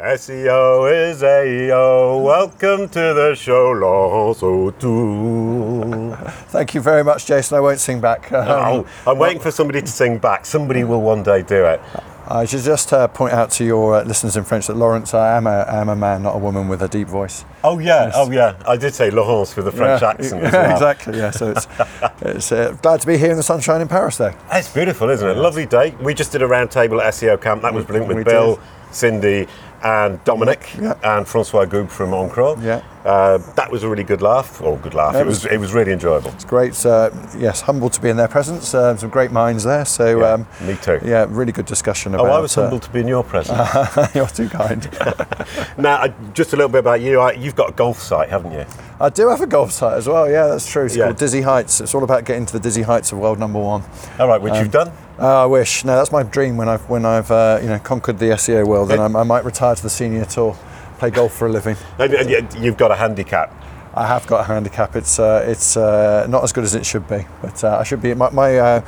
SEO is AEO. Welcome to the show, O'Toole. Thank you very much, Jason. I won't sing back. Um, Oh, I'm waiting for somebody to sing back. Somebody will one day do it. I should just uh, point out to your uh, listeners in French that Laurence, I am a, I am a man, not a woman with a deep voice. Oh yeah, oh yeah. I did say Laurence with a French Yeah, accent as yeah, well. exactly. Yeah. So it's, it's uh, glad to be here in the sunshine in Paris, though. It's beautiful, isn't it? Lovely day. We just did a round table at SEO camp. That was brilliant with we Bill, did. Cindy, and Dominic, Yeah. and Francois Goube from OnCrawl. Yeah. Uh, that was a really good laugh. Or good laugh. Yeah, it was. It was really enjoyable. It's great. Uh, yes, humbled to be in their presence. Uh, some great minds there. So Yeah, um, me too. Yeah, really good discussion About, Oh. I was humbled to be in your presence. Uh, you're too kind. now, uh, just a little bit about you. Uh, You've got a golf site, haven't you? I do have a golf site as well. Yeah, that's true. It's Yeah. called Dizzy Heights. It's all about getting to the dizzy heights of world number one. All right, which Um, you've done. Uh, I wish. No, that's my dream. When I've when I've uh, you know conquered the SEO world, then I, I might retire to the senior tour, play golf for a living. And, and you- you've got a handicap. I have got a handicap. It's uh, it's uh, not as good as it should be, but uh, I should be. My my, uh,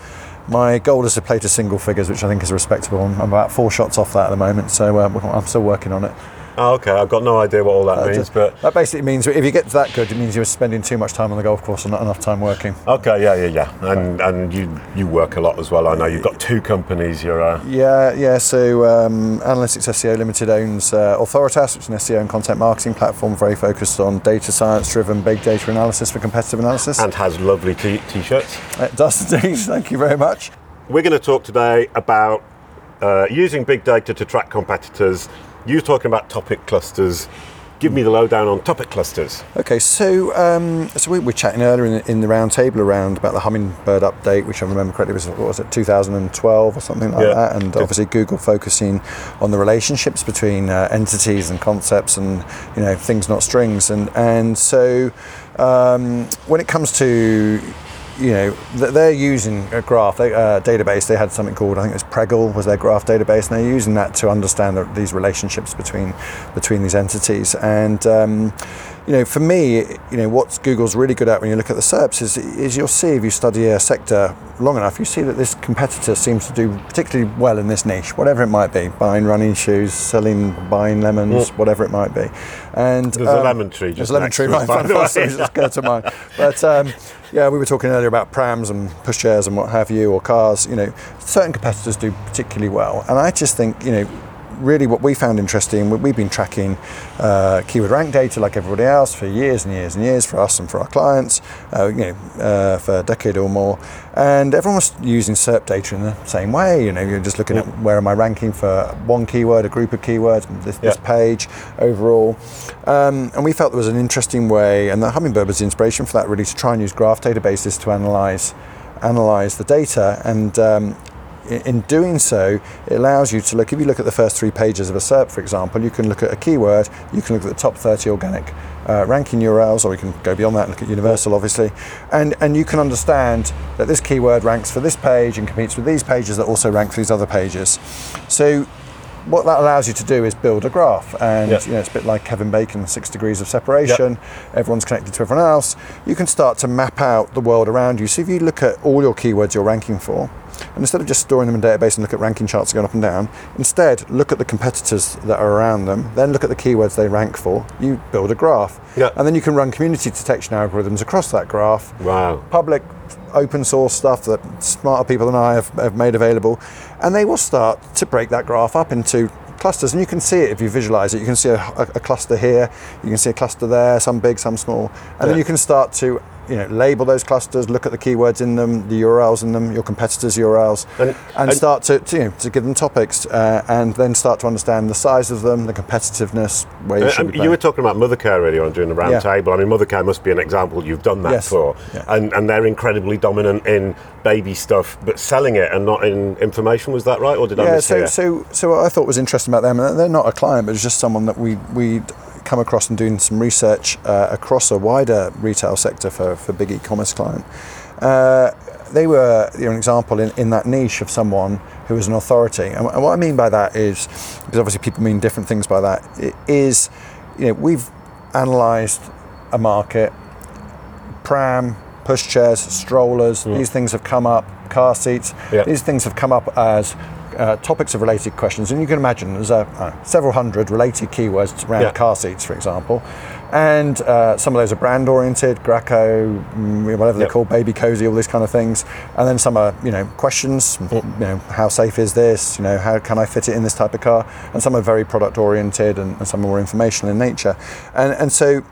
my goal is to play to single figures, which I think is respectable. I'm about four shots off that at the moment, so uh, I'm still working on it. Oh, okay, I've got no idea what all that Uh, means, just- but that basically means if you get that good, it means you're spending too much time on the golf course and not enough time working. okay, yeah, yeah, yeah. And and you you work a lot as well. I know you've got two companies. You're uh, Yeah, yeah. So um, Analytics SEO Limited owns uh, Authoritas, which is an SEO and content marketing platform very focused on data science-driven big data analysis for competitive analysis. and has lovely t- t-shirts. it does indeed. Thank you very much. We're going to talk today about uh, using big data to track competitors. You talking about topic clusters. Give me the lowdown on topic clusters. Okay, so um, so we were chatting earlier in the, in the round table around about the Hummingbird update, which I remember correctly was what was it 2012 or something like Yeah. that, and obviously Google focusing on the relationships between uh, entities and concepts and you know things not strings, and and so um, when it comes to you know, they're using a graph they, uh, database. They had something called, I think it was Pregel, was their graph database, and they're using that to understand the, these relationships between between these entities. And um, you know, for me, you know, what Google's really good at when you look at the SERPs is, is you'll see if you study a sector long enough, you see that this competitor seems to do particularly well in this niche, whatever it might be, buying running shoes, selling, buying lemons, whatever it might be. And There's a lemon tree just there's a lemon tree right in front the of us, so just go to mine. But um, yeah, we were talking earlier about prams and pushchairs and what have you, or cars. You know, certain competitors do particularly well, and I just think you know. Really, what we found interesting, we- we've been tracking uh, keyword rank data like everybody else for years and years and years for us and for our clients, uh, you know, uh, for a decade or more. And everyone was using SERP data in the same way. You know, you're just looking at where am I ranking for one keyword, a group of keywords, this, this page overall. Um, and we felt there was an interesting way, and the Hummingbird was the inspiration for that, really, to try and use graph databases to analyze analyze the data. And um, in doing so, it allows you to look. If you look at the first three pages of a SERP, for example, you can look at a keyword. You can look at the top 30 organic uh, ranking URLs, or you can go beyond that and look at universal, obviously. And and you can understand that this keyword ranks for this page and competes with these pages that also rank for these other pages. So what that allows you to do is build a graph, and Yeah. you know, it's a bit like Kevin Bacon, six degrees of separation. Everyone's connected to everyone else. You can start to map out the world around you. So if you look at all your keywords you're ranking for, and instead of just storing them in a database and look at ranking charts going up and down, instead look at the competitors that are around them, then look at the keywords they rank for. You build a graph, Yeah. and then you can run community detection algorithms across that graph Wow. public open source stuff that smarter people than I have, have made available, and they will start to break that graph up into clusters. And you can see it if you visualize it. You can see a, a, a cluster here, you can see a cluster there, some big, some small, and then you can start to you know label those clusters, look at the keywords in them, the URLs in them, your competitors' URLs, And- and, start to, to, you know, to give them topics, uh, and then start to understand the size of them, the competitiveness, where you Uh, should be. you were talking about Mothercare earlier on during the round Yeah. table. I mean, Mothercare must be an example you've done that Yes. for, Yeah. and and they're incredibly dominant in baby stuff, but selling it and not in information. Was that right, or did I yeah, mishear? so, so so what I thought was interesting about them, and they're not a client, but it's just someone that we we come across and doing some research uh, across a wider retail sector for, for big e-commerce client. Uh, they were you know, an example in, in that niche of someone who is an authority, and, and what I mean by that is because obviously people mean different things by that. It is you know we've analysed a market, pram, pushchairs, strollers. These things have come up. Car seats. These things have come up as uh, topics of related questions, and you can imagine there's uh, uh, several hundred related keywords around Yeah. car seats, for example, and uh, some of those are brand oriented, Graco, mm, whatever Yeah. they're called, baby cozy, all these kind of things, and then some are you know questions, you know how safe is this, you know how can I fit it in this type of car, and some are very product oriented, and, and some are more informational in nature, and and so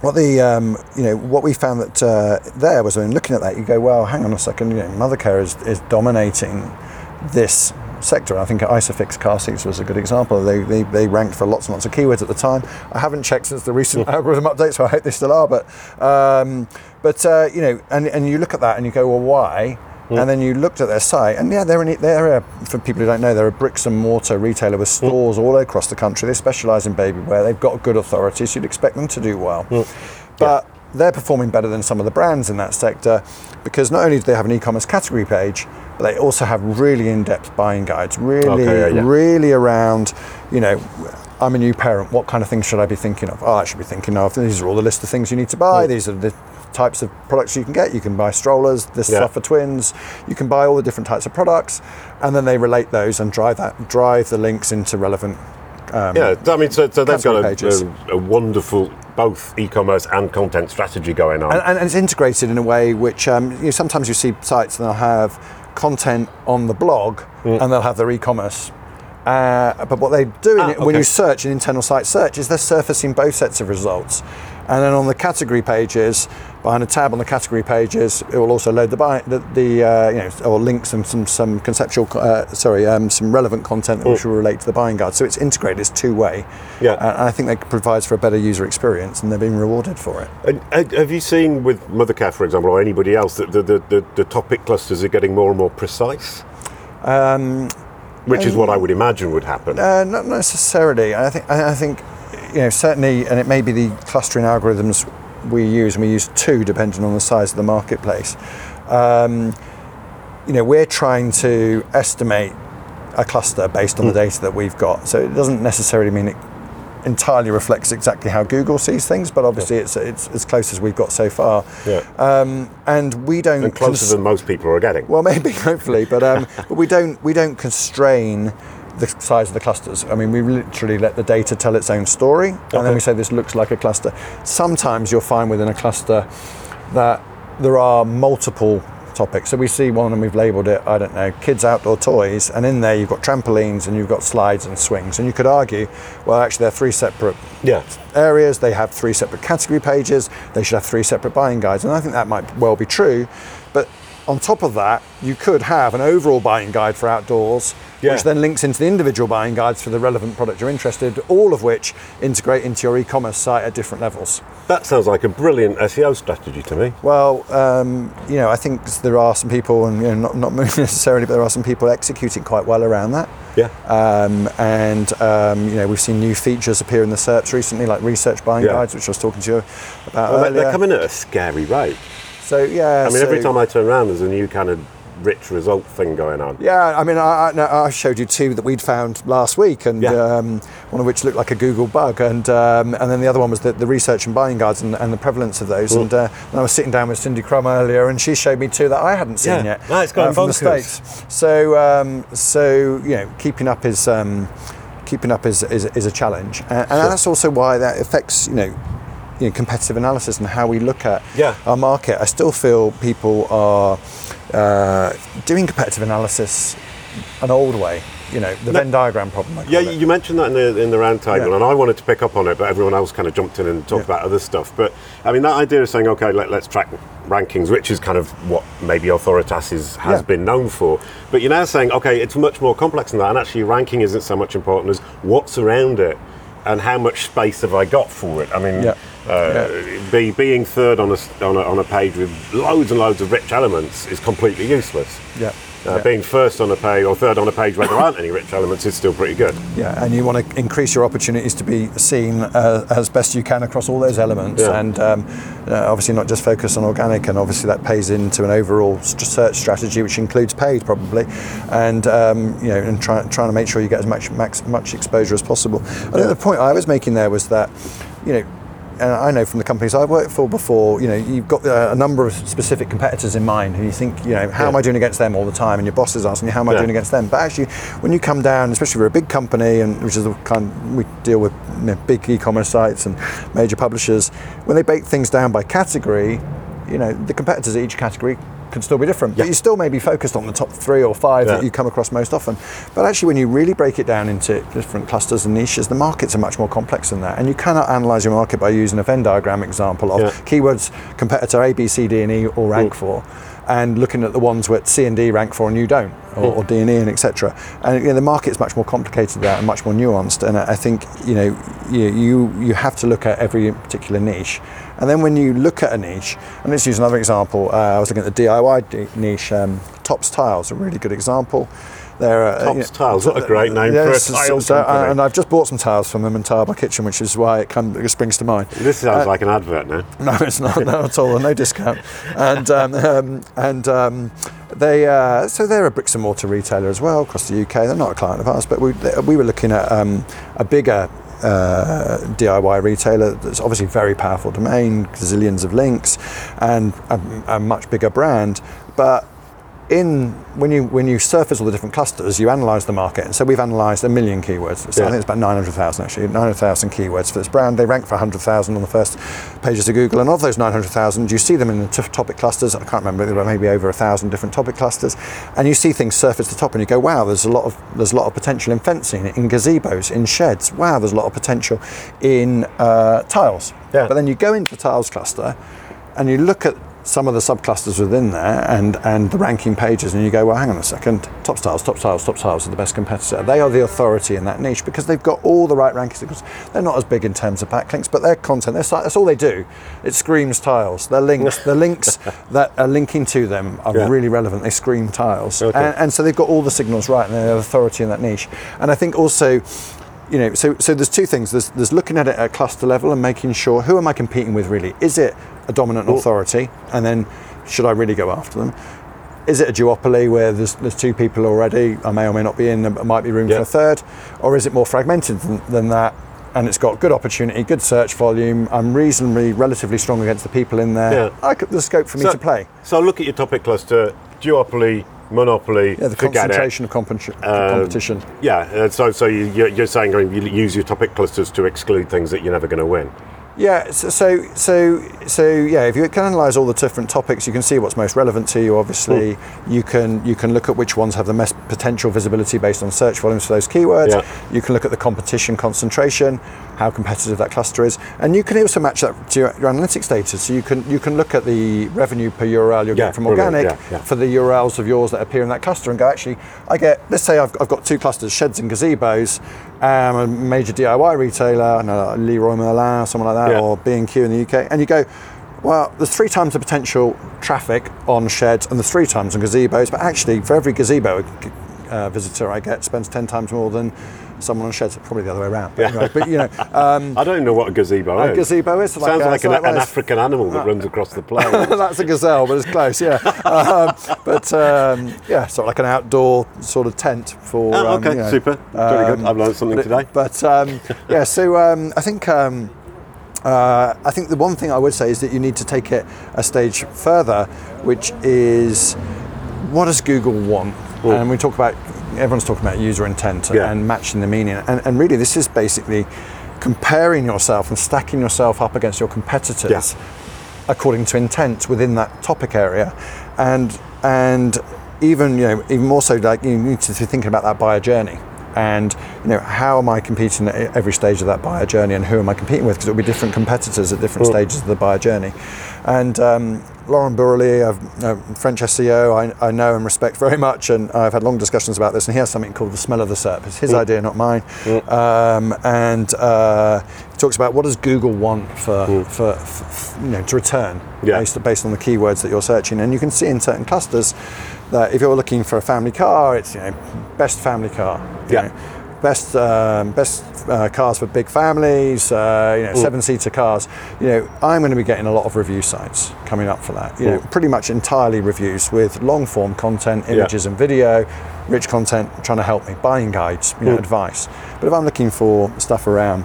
what the um, you know what we found that uh, there was when looking at that you go well hang on a second you know Mothercare is, is dominating this sector. I think Isofix car seats was a good example. They, they, they ranked for lots and lots of keywords at the time. I haven't checked since the recent algorithm update so I hope they still are but um, but uh, you know and, and you look at that and you go well why? And then you looked at their site, and yeah, they're in, they're a, for people who don't know, they're a bricks and mortar retailer with stores all across the country. They specialise in baby wear. They've got good authority, so you'd expect them to do well. But they're performing better than some of the brands in that sector because not only do they have an e-commerce category page, but they also have really in-depth buying guides, really, Okay, yeah, yeah. really around, you know. I'm a new parent. What kind of things should I be thinking of? Oh, I should be thinking of. These are all the list of things you need to buy. Oh. These are the types of products you can get. You can buy strollers, this Yeah. stuff for twins. You can buy all the different types of products, and then they relate those and drive that drive the links into relevant. Um, Yeah, I mean, so, so they've got a, a, a wonderful both e-commerce and content strategy going on. and, and it's integrated in a way which um, you know, sometimes you see sites and they'll have content on the blog Mm. and they'll have their e-commerce. Uh, but what they do Ah, when okay. you search in internal site search is they're surfacing both sets of results. And then on the category pages, behind a tab on the category pages, it will also load the buy, the, the uh, you know or links and some some conceptual uh, sorry um, some relevant content which will relate to the buying guide. So it's integrated, it's two way. Mm. Yeah. and I think that provides for a better user experience, and they're being rewarded for it. And, uh, have you seen with Mothercare, for example, or anybody else, that the, the, the, topic clusters are getting more and more precise? Um, Which is what I would imagine would happen. Uh, not necessarily. I think. I I think, you know, certainly, and it may be the clustering algorithms we use, and we use two depending on the size of the marketplace. Um, you know, we're trying to estimate a cluster based on the data that we've got. So it doesn't necessarily mean it entirely reflects exactly how Google sees things, but obviously it's it's as close as we've got so far. Yeah. Um, and we don't and closer cons- than most people are getting. well, maybe, hopefully, but um, but we don't we don't constrain the size of the clusters. I mean, we literally let the data tell its own story, and then we say this looks like a cluster. Sometimes you'll find within a cluster that there are multiple topics. So we see one and we've labelled it, I don't know, kids outdoor toys, and in there you've got trampolines and you've got slides and swings, and you could argue, well, actually they're three separate yeah. areas. They have three separate category pages. They should have three separate buying guides. And I think that might well be true. But on top of that, you could have an overall buying guide for outdoors, Yeah. which then links into the individual buying guides for the relevant product you're interested, all of which integrate into your e-commerce site at different levels. That sounds like a brilliant SEO strategy to me. Well, um, you know, I think there are some people, and you know, not, not necessarily, but there are some people executing quite well around that. Yeah. Um, and um, you know, we've seen new features appear in the SERPs recently, like research buying Yeah. guides, which I was talking to you about Well, earlier. they're coming at a scary rate. so yeah, I mean, every time I turn around, there's a new kind of rich result thing going on. Yeah, I mean, I, I, I showed you two that we'd found last week, and Yeah. um, one of which looked like a Google bug, and um, and then the other one was the, the research and buying guides and, and the prevalence of those. And, uh, and I was sitting down with Cindy Krum earlier, and she showed me two that I hadn't seen Yeah. yet No, it's going um, from the states. So um, so you know, keeping up is um, keeping up is, is, is a challenge, and, and that's also why that affects you know. You know, competitive analysis and how we look at Yeah. our market. I still feel people are uh, doing competitive analysis an old way. You know, the Venn diagram problem. I Yeah, it. you mentioned that in the in the roundtable, Yeah. and I wanted to pick up on it, but everyone else kind of jumped in and talked Yeah. about other stuff. But I mean, that idea of saying, okay, let, let's track rankings, which is kind of what maybe Authoritas is, has Yeah. been known for. But you're now saying, okay, it's much more complex than that, and actually, ranking isn't so much important as what's around it and how much space have I got for it. I mean, Yeah. Uh, Be, being third on a, on, a, on a page with loads and loads of rich elements is completely useless. Yeah. Uh, yeah. Being first on a page or third on a page where there aren't any rich elements is still pretty good. Yeah, and you want to increase your opportunities to be seen uh, as best you can across all those elements, Yeah. and um, uh, obviously not just focus on organic, and obviously that pays into an overall search strategy, which includes paid probably, and um, you know, and try, trying to make sure you get as much max, much exposure as possible. I think the point I was making there was that, you know. And I know from the companies I've worked for before, you know, you've got uh, a number of specific competitors in mind, and you think, you know, how am I doing against them all the time? And your boss is asking you, how am I Yeah. doing against them? But actually, when you come down, especially for a big company, and which is the kind we deal with you know, big e-commerce sites and major publishers, when they break things down by category, you know, the competitors at each category can still be different, but you still may be focused on the top three or five Yeah. that you come across most often. But actually, when you really break it down into different clusters and niches, the markets are much more complex than that. And you cannot analyze your market by using a Venn diagram example of Yeah. keywords competitor A, B, C, D, and E all rank mm. for, and looking at the ones where C and D rank for and you don't, or, or D and E and etc. And you know, the market's much more complicated than that and much more nuanced. And I think you know you you, you have to look at every particular niche. And then when you look at a niche, and let's use another example. Uh, I was looking at the DIY niche. Um, Tops Tiles, a really good example. They're, uh, Tops Tiles, what a great name for a tile so- uh, company. and I've just bought some tiles from them in Tile by Kitchen, which is why it, come, it springs to mind. This sounds like an advert now. No, it's not. Not at all. No discount. And um, um, and um, they uh, so they're a bricks and mortar retailer as well across the UK. They're not a client of ours, but we we were looking at um, a bigger. Uh, DIY retailer that's obviously very powerful domain, gazillions of links, and a, a much bigger brand. But in when you when you surface all the different clusters, you analyse the market. And so we've analysed a million keywords. So I think it's about 900,000 actually, 900,000 keywords for this brand. They rank for 100,000 on the first pages of Google. And of those 900,000, you see them in the t- topic clusters. I can't remember, there were maybe over a thousand different topic clusters. And you see things surface the top, and you go, wow, there's a lot of there's a lot of potential in fencing, in gazebos, in sheds. Wow, there's a lot of potential in uh, tiles. Yeah. But then you go into the tiles cluster, and you look at some of the subclusters within there and, and the ranking pages, and you go, well, hang on a second, top tiles, top tiles, top tiles are the best competitor. They are the authority in that niche because they've got all the right rankings. Because they're not as big in terms of backlinks, but their content, their site, that's all they do. It screams tiles. Their links, the links that are linking to them are Yeah. really relevant. They scream tiles, Okay. and, and so they've got all the signals right, and they're the authority in that niche. And I think also you know, so, so there's two things. There's, there's looking at it at cluster level and making sure who am I competing with really? Is it a dominant authority? And then should I really go after them? Is it a duopoly where there's, there's two people already? I may or may not be in, there might be room Yeah. for a third. Or is it more fragmented than, than that? And it's got good opportunity, good search volume. I'm reasonably, relatively strong against the people in there. Yeah. I could, there's scope for me So, to play. so look at your topic cluster: duopoly, monopoly. Yeah, the concentration of competi- Um, competition. Yeah, so so you, you're, you're saying I mean, you use your topic clusters to exclude things that you're never going to win. Yeah, so, so so so yeah. If you can analyse all the different topics, you can see what's most relevant to you. Obviously, hmm. you can you can look at which ones have the most potential visibility based on search volumes for those keywords. Yeah. You can look at the competition concentration, how competitive that cluster is, and you can also match that to your, your analytics data. So you can you can look at the revenue per URL you're Yeah, getting from organic yeah, yeah. for the URLs of yours that appear in that cluster, and go actually, I get let's say I've, I've got two clusters, sheds and gazebos. I'm a major DIY retailer, know, Leroy Merlin, someone like that, or B&Q in the UK, and you go, well, there's three times the potential traffic on sheds and there's three times on gazebos, but actually for every gazebo uh, visitor I get spends 10 times more than someone on sheds, probably the other way around. But, anyway, but you know, um, I don't know what a gazebo is. a gazebo is like Sounds a- like it's an, like an African animal that runs across the plain. that's a gazelle, but it's close, yeah. um, but um, yeah, sort of like an outdoor sort of tent for. Oh, um, okay, you know, super. Very good. um, I've learned something but, today. But um, yeah, so um, I think um, uh, I think the one thing I would say is that you need to take it a stage further, which is what does Google want? And we talk about everyone's talking about user intent and, Yeah. and matching the meaning, and, and really this is basically comparing yourself and stacking yourself up against your competitors Yeah. according to intent within that topic area, and and even you know even more so like you need to be thinking about that buyer journey. And you know how am I competing at every stage of that buyer journey, and who am I competing with? Because it'll be different competitors at different stages of the buyer journey. And um, Laurent Bourrelly, uh, French SEO, I, I know and respect very much, and I've had long discussions about this. And he has something called the smell of the SERP. It's his idea, not mine. Um, and uh, he talks about what does Google want for, for, for you know to return Yeah. based, based on the keywords that you're searching. And you can see in certain clusters that if you're looking for a family car, it's you know best family car. Yeah. know, Best, um, best uh, cars for big families, uh, you know, seven-seater cars. You know, I'm going to be getting a lot of review sites coming up for that. You know, pretty much entirely reviews with long-form content, images and video, rich content, trying to help me, buying guides, you know, advice. But if I'm looking for stuff around,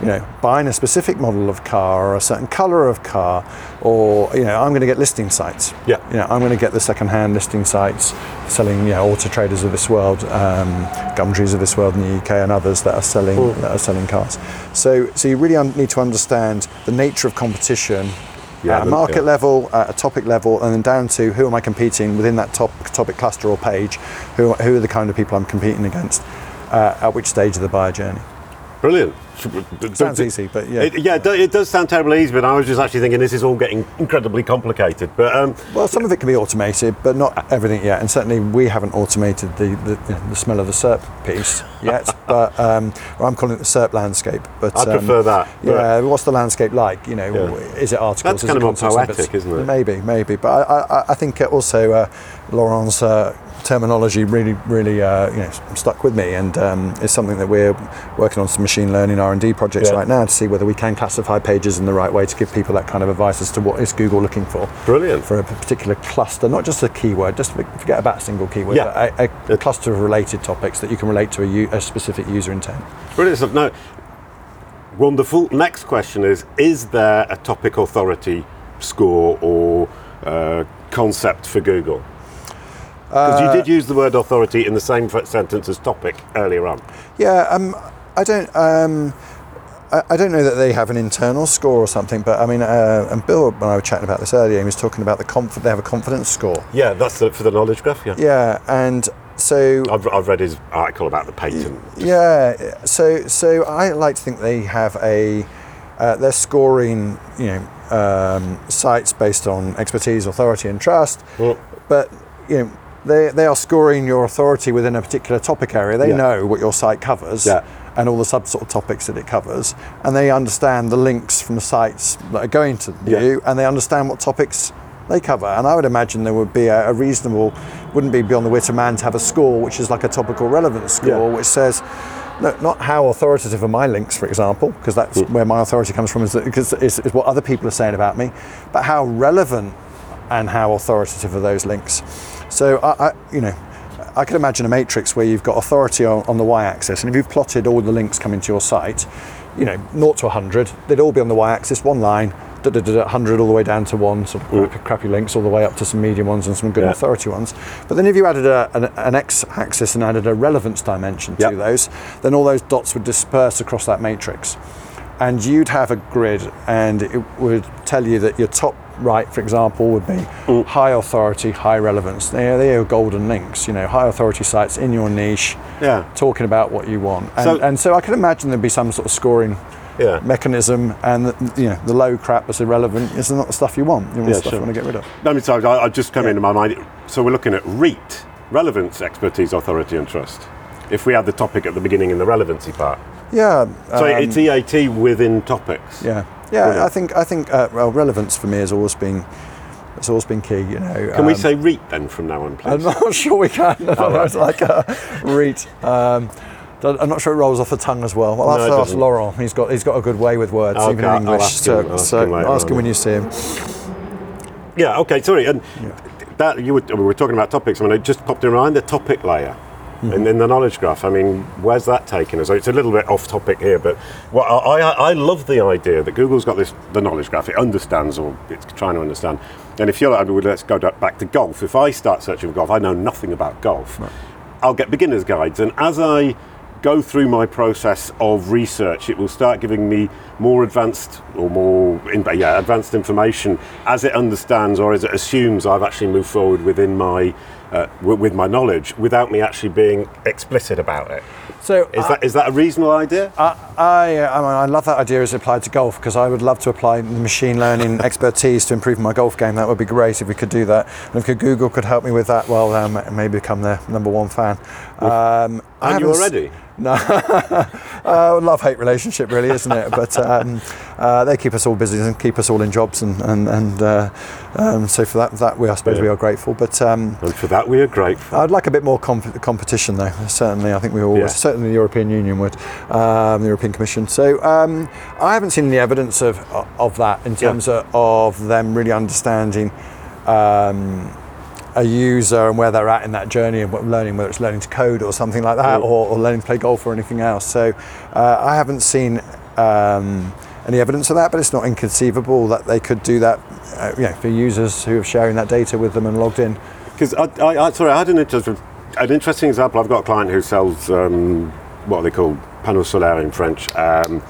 you know, buying a specific model of car or a certain color of car, or you know, I'm going to get listing sites. Yeah. You know, I'm going to get the second-hand listing sites selling, you know, auto traders of this world, um, Gumtrees of this world in the UK, and others that are selling that are selling cars. So, so you really un- need to understand the nature of competition. Yeah, at a market yeah. level, at a topic level, and then down to who am I competing within that top topic cluster or page? Who, who are the kind of people I'm competing against? Uh, at which stage of the buyer journey? Brilliant. Sounds easy, but yeah. It, yeah, it does sound terribly easy, but I was just actually thinking this is all getting incredibly complicated. But um, Well, some of it can be automated, but not everything yet. And certainly, we haven't automated the the, the smell of the SERP piece yet. but um, or I'm calling it the SERP landscape. But I um, prefer that, Yeah, what's the landscape like? You know, Yeah. is it articles? That's is kind it of more poetic, isn't it? Maybe, maybe. But I, I, I think also uh, Laurent's uh, terminology really, really, uh, you know, stuck with me, and um, it's something that we're working on some machine learning R and D projects Yeah. right now to see whether we can classify pages in the right way to give people that kind of advice as to what is Google looking for Brilliant. for a particular cluster, not just a keyword, just forget about a single keyword, Yeah. but a, a cluster of related topics that you can relate to a, u- a specific user intent. brilliant stuff. No, wonderful. Next question is: Is there a topic authority score or uh, concept for Google? Because Uh, you did use the word authority in the same sentence as topic earlier on. Yeah, um, I don't. Um, I I don't know that they have an internal score or something, but I mean, uh, and Bill, when I was chatting about this earlier, he was talking about the conf- they have a confidence score. Yeah, that's the, for the knowledge graph. Yeah, Yeah, and so I've, I've read his article about the patent. Yeah, so so I like to think they have a uh, they're scoring you know um, sites based on expertise, authority, and trust, Mm. but you know they they are scoring your authority within a particular topic area. They Yeah. know what your site covers. Yeah. And all the sub sort of topics that it covers, and they understand the links from the sites that are going to Yeah. you, and they understand what topics they cover. And I would imagine there would be a, a reasonable, wouldn't be beyond the wit of man to have a score which is like a topical relevance score, which says, no, not how authoritative are my links, for example, because that's Mm. where my authority comes from, is, that, because is, is what other people are saying about me, but how relevant and how authoritative are those links. So I, I you know. I could imagine a matrix where you've got authority on, on the y-axis, and if you've plotted all the links coming to your site, you know, 0 to 100, they'd all be on the y-axis, one line, da, da, da, da, 100 all the way down to one, sort of mm. crappy, crappy links, all the way up to some medium ones and some good Yeah. authority ones. But then if you added a, an, an x-axis and added a relevance dimension to Yep. those, then all those dots would disperse across that matrix. And you'd have a grid, and it would tell you that your top right, for example, would be Mm. high authority, high relevance. They're, they're golden links, you know, high authority sites in your niche, Yeah. talking about what you want. And So- and so I can imagine there'd be some sort of scoring Yeah. mechanism, and the, you know, the low crap that's irrelevant is not the stuff you want. You want Yeah, the stuff sure. you want to get rid of. I mean, so I, I just come Yeah. into my mind. So we're looking at REAT, relevance, expertise, authority, and trust. If we had the topic at the beginning in the relevancy part, Yeah. so um, it's EAT within topics. Yeah, yeah. Brilliant. I think I think uh, well, relevance for me has always been it's always been key. You know. Can we Um, say REAT then from now on, please? I'm not sure we can. it's like a read. Um, I'm not sure it rolls off the tongue as well. Well, I'll No, have to ask. Laurent. He's got he's got a good way with words, Okay, even in English. ask so him- ask so him ask him when you see him. Yeah. Okay. Sorry. And that you were, we were talking about topics. I mean, it just popped in my mind the topic layer. Mm-hmm. And in the knowledge graph, I mean, where's that taken us? It's a little bit off topic here, but well, I, I, I love the idea that Google's got this the knowledge graph. It understands, or it's trying to understand. And if you're like, let's go back to golf. If I start searching for golf, I know nothing about golf. I'll get beginners guides, and as I go through my process of research, it will start giving me more advanced or more in, yeah, advanced information as it understands or as it assumes I've actually moved forward within my uh, w- with my knowledge without me actually being explicit about it. So Is that is that a reasonable idea? I, I, I, mean, I love that idea as applied to golf because I would love to apply machine learning expertise to improve my golf game. That would be great if we could do that. And if Google could help me with that, well, um, maybe become their number one fan. Um, I Aren't you already? No, uh, love hate relationship, really, isn't it? But um, uh, they keep us all busy and keep us all in jobs, and and, and uh, um, so for that, that we I suppose Yeah. we are grateful. But um, And for that, we are grateful. I'd like a bit more comp- competition, though. Certainly, I think we all, Yeah. certainly the European Union would, um, the European Commission. So um, I haven't seen any evidence of of that in terms of, of them really understanding. A user and where they're at in that journey of learning, whether it's learning to code or something like that, Mm. or, or learning to play golf or anything else. So uh, I haven't seen um, any evidence of that, but it's not inconceivable that they could do that. Uh, you know, for users who are sharing that data with them and logged in. Because I, I, I, sorry, I had an interesting, an interesting example. I've got a client who sells um, what are they call panels solaires in French. Um,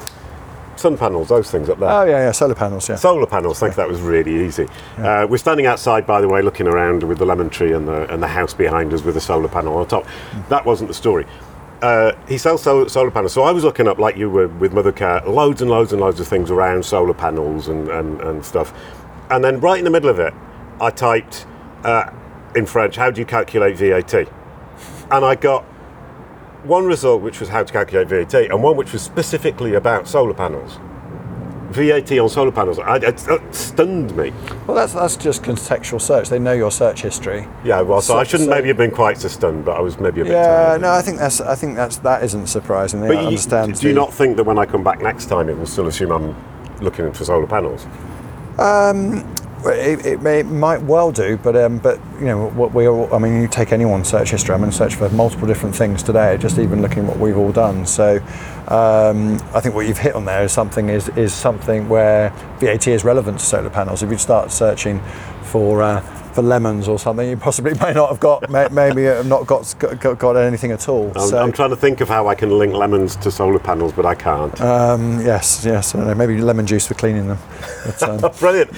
sun panels, those things up there. Oh yeah, yeah, solar panels. Yeah. Solar panels. Think that was really easy. Uh, we're standing outside, by the way, looking around with the lemon tree and the and the house behind us with a solar panel on top. That wasn't the story. Uh, he sells solar, solar panels. So I was looking up, like you were with Mother Cat, loads and loads and loads of things around solar panels and, and, and stuff. And then right in the middle of it, I typed uh, in French, how do you calculate VAT? And I got one result which was how to calculate VAT, and one which was specifically about solar panels. VAT on solar panels. I, it, it stunned me. Well, that's that's just contextual search. They know your search history. Yeah, well, so, So- I shouldn't so- maybe have been quite so stunned, but I was maybe a bit. Yeah, no, I think that's I think that's that isn't surprising. They But you, understand. do you the- not think that when I come back next time, it will still assume I'm looking for solar panels? Well, It, it, may, it might well do, but um, but you know what we all. I mean, you take anyone's search history. I'm to search for multiple different things today. Just even looking at what we've all done. So um, I think what you've hit on there is something is is something where VAT is relevant to solar panels. If you start searching for uh, for lemons or something, you possibly may not have got may, maybe have not got, got got anything at all. I'm, so I'm trying to think of how I can link lemons to solar panels, but I can't. um, yes, yes. I don't know, maybe lemon juice for cleaning them. But, um, Brilliant.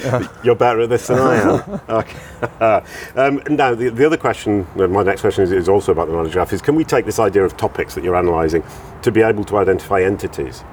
You're better at this than I am. okay. um, now, the, the other question, uh, my next question is, is also about the knowledge graph, is can we take this idea of topics that you're analysing to be able to identify entities?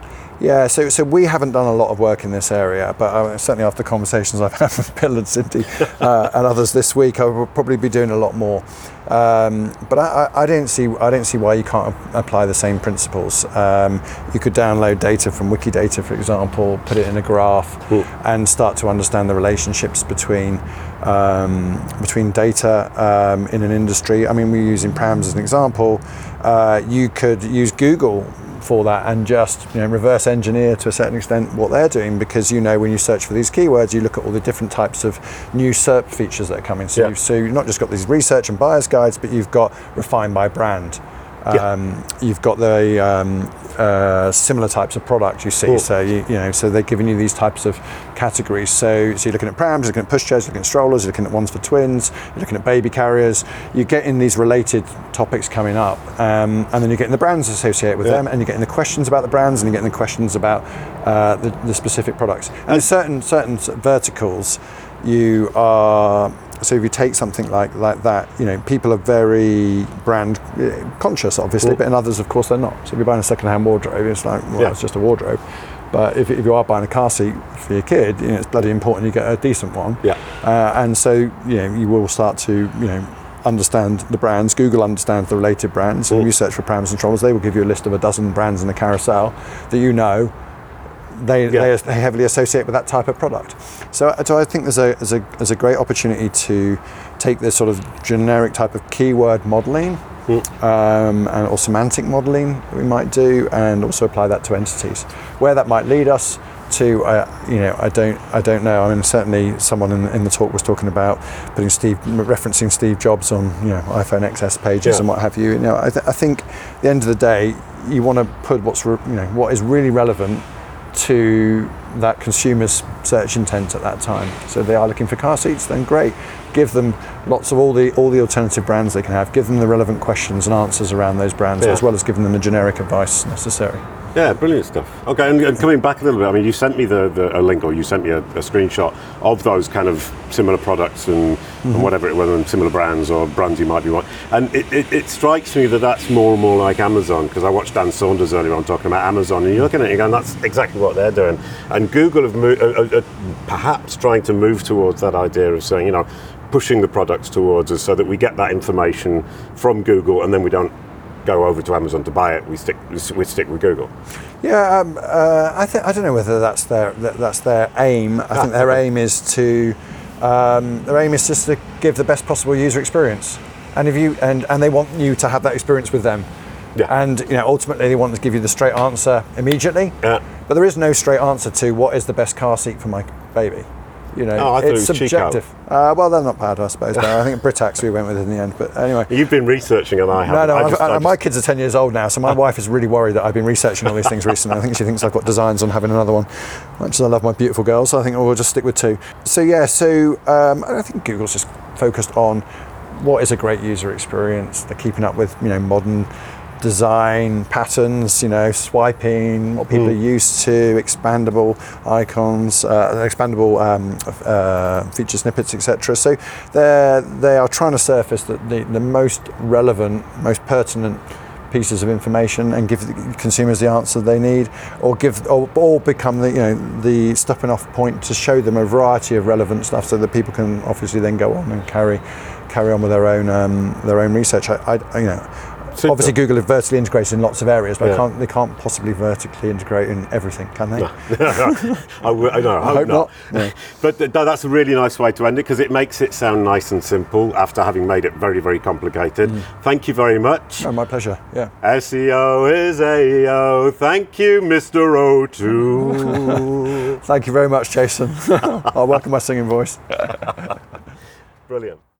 Yeah, so so we haven't done a lot of work in this area, but uh, certainly after conversations I've had with Bill and Cindy uh, and others this week, I will probably be doing a lot more. Um, but I, I, I don't see I don't see why you can't apply the same principles. Um, you could download data from Wikidata, for example, put it in a graph, and start to understand the relationships between um, between data um, in an industry. I mean, we're using Prams as an example. Uh, you could use Google for that and just you know reverse engineer to a certain extent what they're doing because you know when you search for these keywords you look at all the different types of new SERP features that are coming so Yeah. you've, so you've not just got these research and buyers guides but you've got refined by brand Yeah. um, you've got the um, uh, similar types of products you see Cool. so you, you know so they're giving you these types of categories so so you're looking at prams you're looking at pushchairs you're looking at strollers you're looking at ones for twins you're looking at baby carriers you're getting these related topics coming up um, and then you're getting the brands associated with Yeah. them and you're getting the questions about the brands and you're getting the questions about uh, the, the specific products and there's certain certain verticals you are so if you take something like like that you know people are very brand uh, conscious obviously Cool. but in others of course they're not so if you're buying a second-hand wardrobe it's like well Yeah. it's just a wardrobe but if, if you are buying a car seat for your kid you know it's bloody important you get a decent one Yeah. uh, and so you know you will start to you know understand the brands google understands the related brands and Mm. you search for prams and strollers they will give you a list of a dozen brands in the carousel that you know they, Yeah. they heavily associate with that type of product. So, so I think there's a, there's, a, there's a great opportunity to take this sort of generic type of keyword modeling um, and or semantic modeling that we might do, and also apply that to entities. Where that might lead us to, uh, you know, I don't, I don't know. I mean, certainly someone in, in the talk was talking about putting Steve, referencing Steve Jobs on, you know, iPhone XS pages Yeah. and what have you. You know, I, th- I think at the end of the day, you want to put what's, re- you know, what is really relevant to that consumer's search intent at that time. So they are looking for car seats, then great. Give them lots of all the all the alternative brands they can have. Give them the relevant questions and answers around those brands, Yeah. as well as giving them the generic advice necessary. Yeah, brilliant stuff. Okay, and, and coming back a little bit, I mean, you sent me the, the a link or you sent me a, a screenshot of those kind of similar products and, and whatever, it- whether they're similar brands or brands you might be want. And it, it, it strikes me that that's more and more like Amazon because I watched Dan Saunders earlier on talking about Amazon, and you're looking at it and going, that's exactly what they're doing. And Google have mo- uh, uh, uh, perhaps trying to move towards that idea of saying, you know, pushing the products towards us so that we get that information from Google and then we don't go over to Amazon to buy it, we stick we stick with Google. Yeah, um, uh, I think I don't know whether that's their that, that's their aim. I think their aim is to um, their aim is just to give the best possible user experience, and if you and and they want you to have that experience with them. Yeah. And you know, ultimately, they want to give you the straight answer immediately. Yeah. But there is no straight answer to what is the best car seat for my baby. You know, Oh, it's it was Chicco. subjective. Uh, well, they're not bad, I suppose. But I think Britax we went with in the end. But anyway. You've been researching and I No, haven't. no, I just- I my kids are 10 years old now, so my wife is really worried that I've been researching all these things recently. I think she thinks I've got designs on having another one. Much as I love my beautiful girls, so I think oh, we'll just stick with two. So, yeah, so um, I think Google's just focused on what is a great user experience. They're keeping up with, you know, modern design patterns, you know, swiping, what people are used to, expandable icons, uh, expandable um, uh, feature snippets, etc. So they're, they are trying to surface the, the, the most relevant, most pertinent pieces of information and give the consumers the answer they need or give or, or become the you know the stopping off point to show them a variety of relevant stuff so that people can obviously then go on and carry carry on with their own um, their own research I, I you know Super. obviously Google is vertically integrated in lots of areas but Yeah. Can't, they can't possibly vertically integrate in everything can they I, w- I I hope, hope not. not. No. but th- that's a really nice way to end it because it makes it sound nice and simple after having made it very, very complicated. Mm. Thank you very much. oh, my pleasure yeah SEO is AO. Thank you, Mr. O'Toole. thank you very much Jason I'll welcome my singing voice Brilliant.